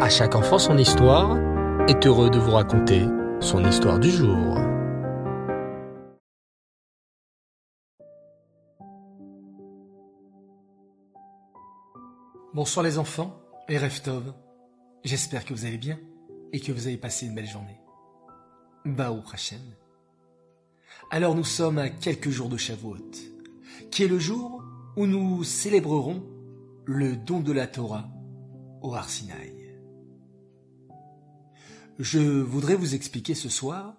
À chaque enfant son histoire est heureux de vous raconter son histoire du jour. Bonsoir les enfants et Reftov. J'espère que vous allez bien et que vous avez passé une belle journée. Baou Hashem. Alors nous sommes à quelques jours de Shavuot, qui est le jour où nous célébrerons le don de la Torah au Arsinaï. Je voudrais vous expliquer ce soir,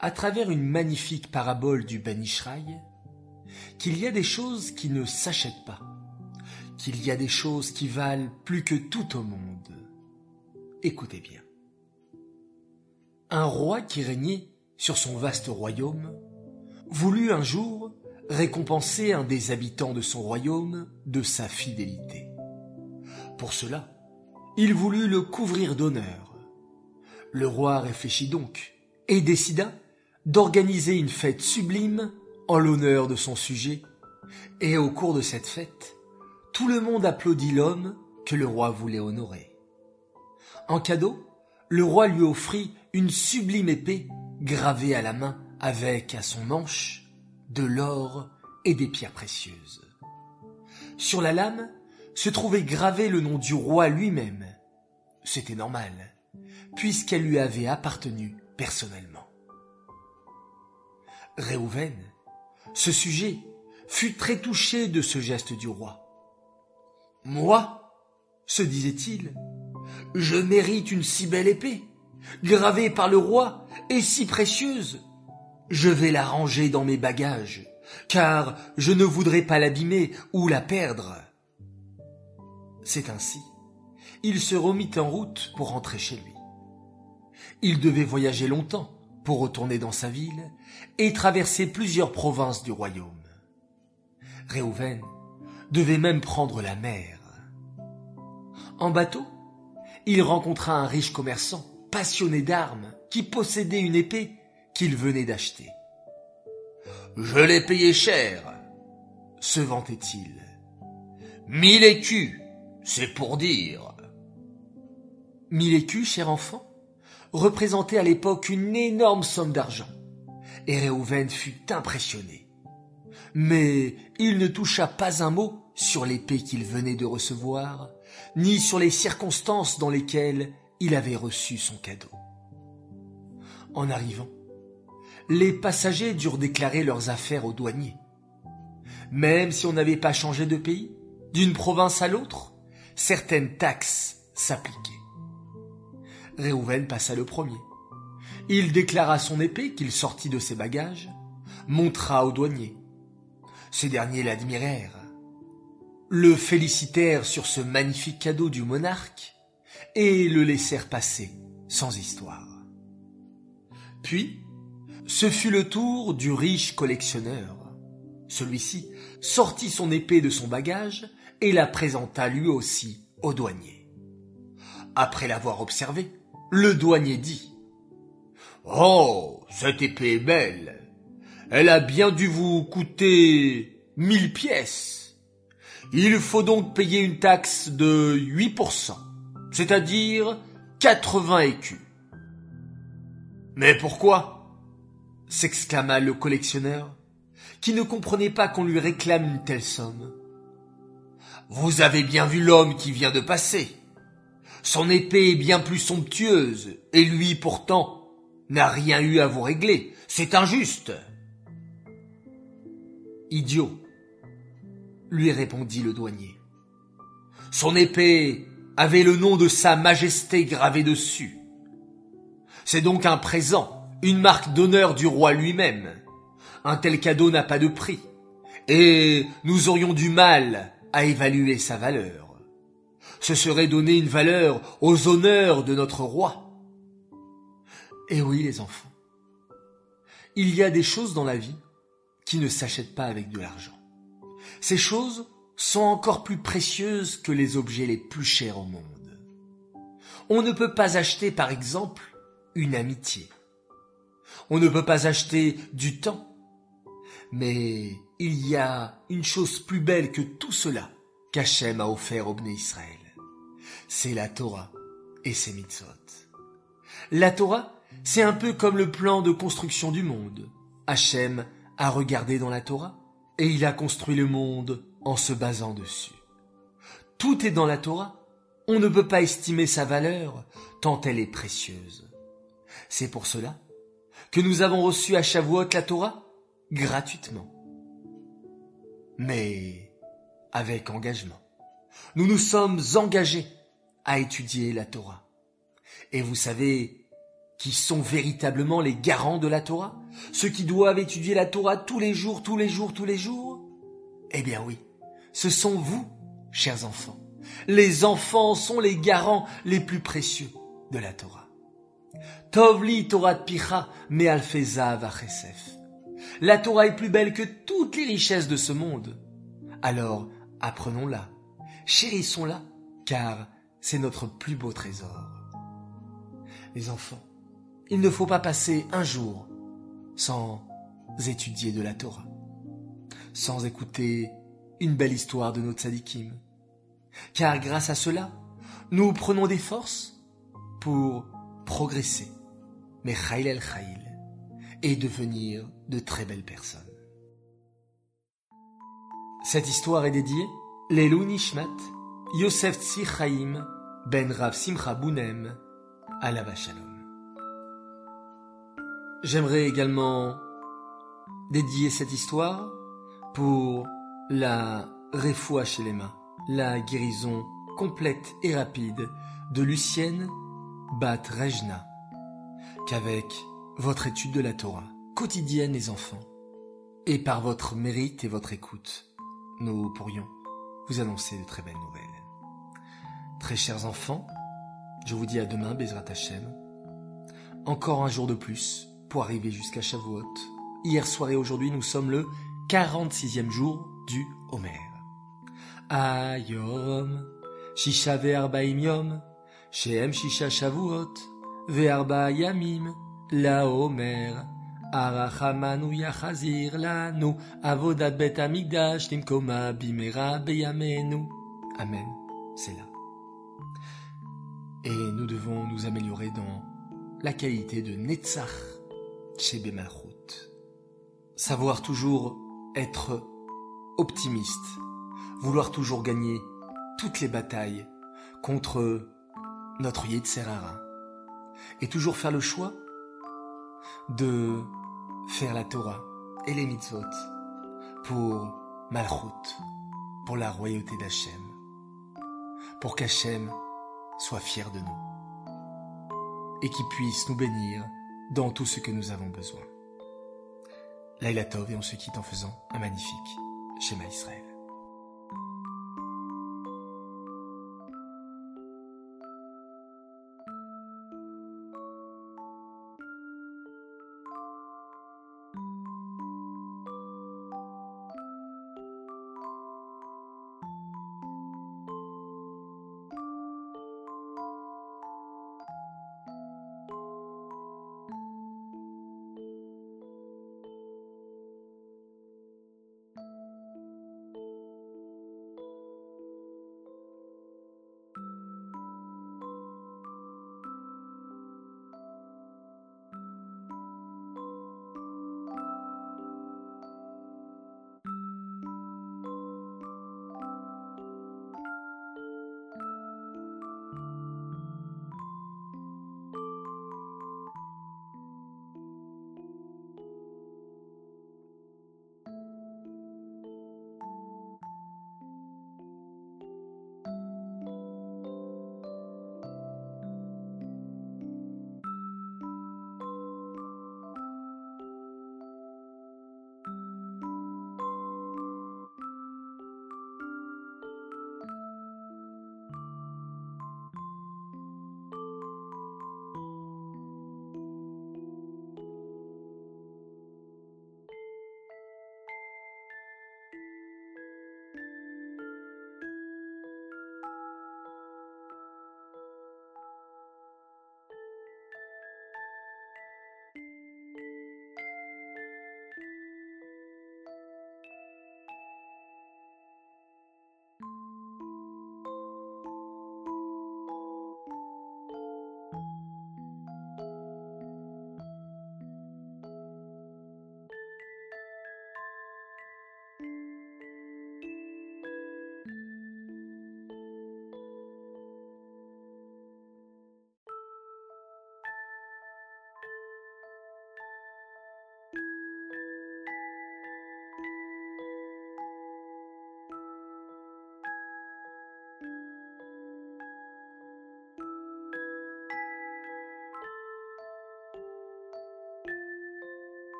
à travers une magnifique parabole du Ben qu'il y a des choses qui ne s'achètent pas, qu'il y a des choses qui valent plus que tout au monde. Écoutez bien. Un roi qui régnait sur son vaste royaume voulut un jour récompenser un des habitants de son royaume de sa fidélité. Pour cela, il voulut le couvrir d'honneur le roi réfléchit donc et décida d'organiser une fête sublime en l'honneur de son sujet, et au cours de cette fête, tout le monde applaudit l'homme que le roi voulait honorer. En cadeau, le roi lui offrit une sublime épée gravée à la main avec à son manche de l'or et des pierres précieuses. Sur la lame se trouvait gravé le nom du roi lui-même. C'était normal puisqu'elle lui avait appartenu personnellement. Réhouven, ce sujet, fut très touché de ce geste du roi. Moi, se disait-il, je mérite une si belle épée, gravée par le roi et si précieuse. Je vais la ranger dans mes bagages, car je ne voudrais pas l'abîmer ou la perdre. C'est ainsi, il se remit en route pour rentrer chez lui. Il devait voyager longtemps pour retourner dans sa ville et traverser plusieurs provinces du royaume. Réhouven devait même prendre la mer. En bateau, il rencontra un riche commerçant passionné d'armes qui possédait une épée qu'il venait d'acheter. Je l'ai payé cher, se vantait-il. Mille écus, c'est pour dire. Mille écus, cher enfant? Représentait à l'époque une énorme somme d'argent. Et Réhouven fut impressionné. Mais il ne toucha pas un mot sur l'épée qu'il venait de recevoir, ni sur les circonstances dans lesquelles il avait reçu son cadeau. En arrivant, les passagers durent déclarer leurs affaires aux douaniers. Même si on n'avait pas changé de pays, d'une province à l'autre, certaines taxes s'appliquaient. Réhouven passa le premier. Il déclara son épée qu'il sortit de ses bagages, montra aux douaniers. Ces derniers l'admirèrent, le félicitèrent sur ce magnifique cadeau du monarque et le laissèrent passer sans histoire. Puis, ce fut le tour du riche collectionneur. Celui-ci sortit son épée de son bagage et la présenta lui aussi au douanier. Après l'avoir observée, le douanier dit. Oh, cette épée est belle. Elle a bien dû vous coûter mille pièces. Il faut donc payer une taxe de 8%, c'est-à-dire 80 écus. Mais pourquoi? s'exclama le collectionneur, qui ne comprenait pas qu'on lui réclame une telle somme. Vous avez bien vu l'homme qui vient de passer. Son épée est bien plus somptueuse, et lui pourtant n'a rien eu à vous régler. C'est injuste. Idiot, lui répondit le douanier. Son épée avait le nom de Sa Majesté gravé dessus. C'est donc un présent, une marque d'honneur du roi lui-même. Un tel cadeau n'a pas de prix, et nous aurions du mal à évaluer sa valeur ce serait donner une valeur aux honneurs de notre roi. Et oui, les enfants, il y a des choses dans la vie qui ne s'achètent pas avec de l'argent. Ces choses sont encore plus précieuses que les objets les plus chers au monde. On ne peut pas acheter, par exemple, une amitié. On ne peut pas acheter du temps. Mais il y a une chose plus belle que tout cela qu'Hachem a offert au Bné Israël c'est la Torah et ses mitzvot. La Torah, c'est un peu comme le plan de construction du monde. Hachem a regardé dans la Torah et il a construit le monde en se basant dessus. Tout est dans la Torah. On ne peut pas estimer sa valeur tant elle est précieuse. C'est pour cela que nous avons reçu à Shavuot la Torah gratuitement. Mais avec engagement. Nous nous sommes engagés étudier la Torah. Et vous savez qui sont véritablement les garants de la Torah? Ceux qui doivent étudier la Torah tous les jours, tous les jours, tous les jours? Eh bien oui, ce sont vous, chers enfants. Les enfants sont les garants les plus précieux de la Torah. Tovli Torah Picha me alfeza vachesef. La Torah est plus belle que toutes les richesses de ce monde. Alors, apprenons-la, chérissons-la, car c'est notre plus beau trésor. Les enfants, il ne faut pas passer un jour sans étudier de la Torah, sans écouter une belle histoire de notre tzadikim. Car grâce à cela, nous prenons des forces pour progresser, mais chayil el chayil, et devenir de très belles personnes. Cette histoire est dédiée Lelou Nishmat, Yosef Tzir Ben Rav Simcha Bounem, Alava Shalom. J'aimerais également dédier cette histoire pour la Refoua chez les mains, la guérison complète et rapide de Lucienne Bat Rejna, qu'avec votre étude de la Torah quotidienne les enfants, et par votre mérite et votre écoute, nous pourrions vous annoncer de très belles nouvelles. Très chers enfants, je vous dis à demain, Bezrat Hashem. Encore un jour de plus pour arriver jusqu'à Shavuot. Hier soir et aujourd'hui, nous sommes le 46e jour du Homer. Ayom, Shisha ve'arbaim yom, Shehem Shisha Shavuot, ve'arba yamim, la Homer. Arachamanu yachazir lanu, avodat bet amigdash bimera beyamenu. Amen, c'est là. Et nous devons nous améliorer dans la qualité de Netzach chez. Savoir toujours être optimiste, vouloir toujours gagner toutes les batailles contre notre Yetzerara, et toujours faire le choix de faire la Torah et les mitzvot pour Malchut, pour la royauté d'Hachem, pour qu'Hachem soit fier de nous et qu'il puisse nous bénir dans tout ce que nous avons besoin. Laila Tov et on se quitte en faisant un magnifique schéma Israël.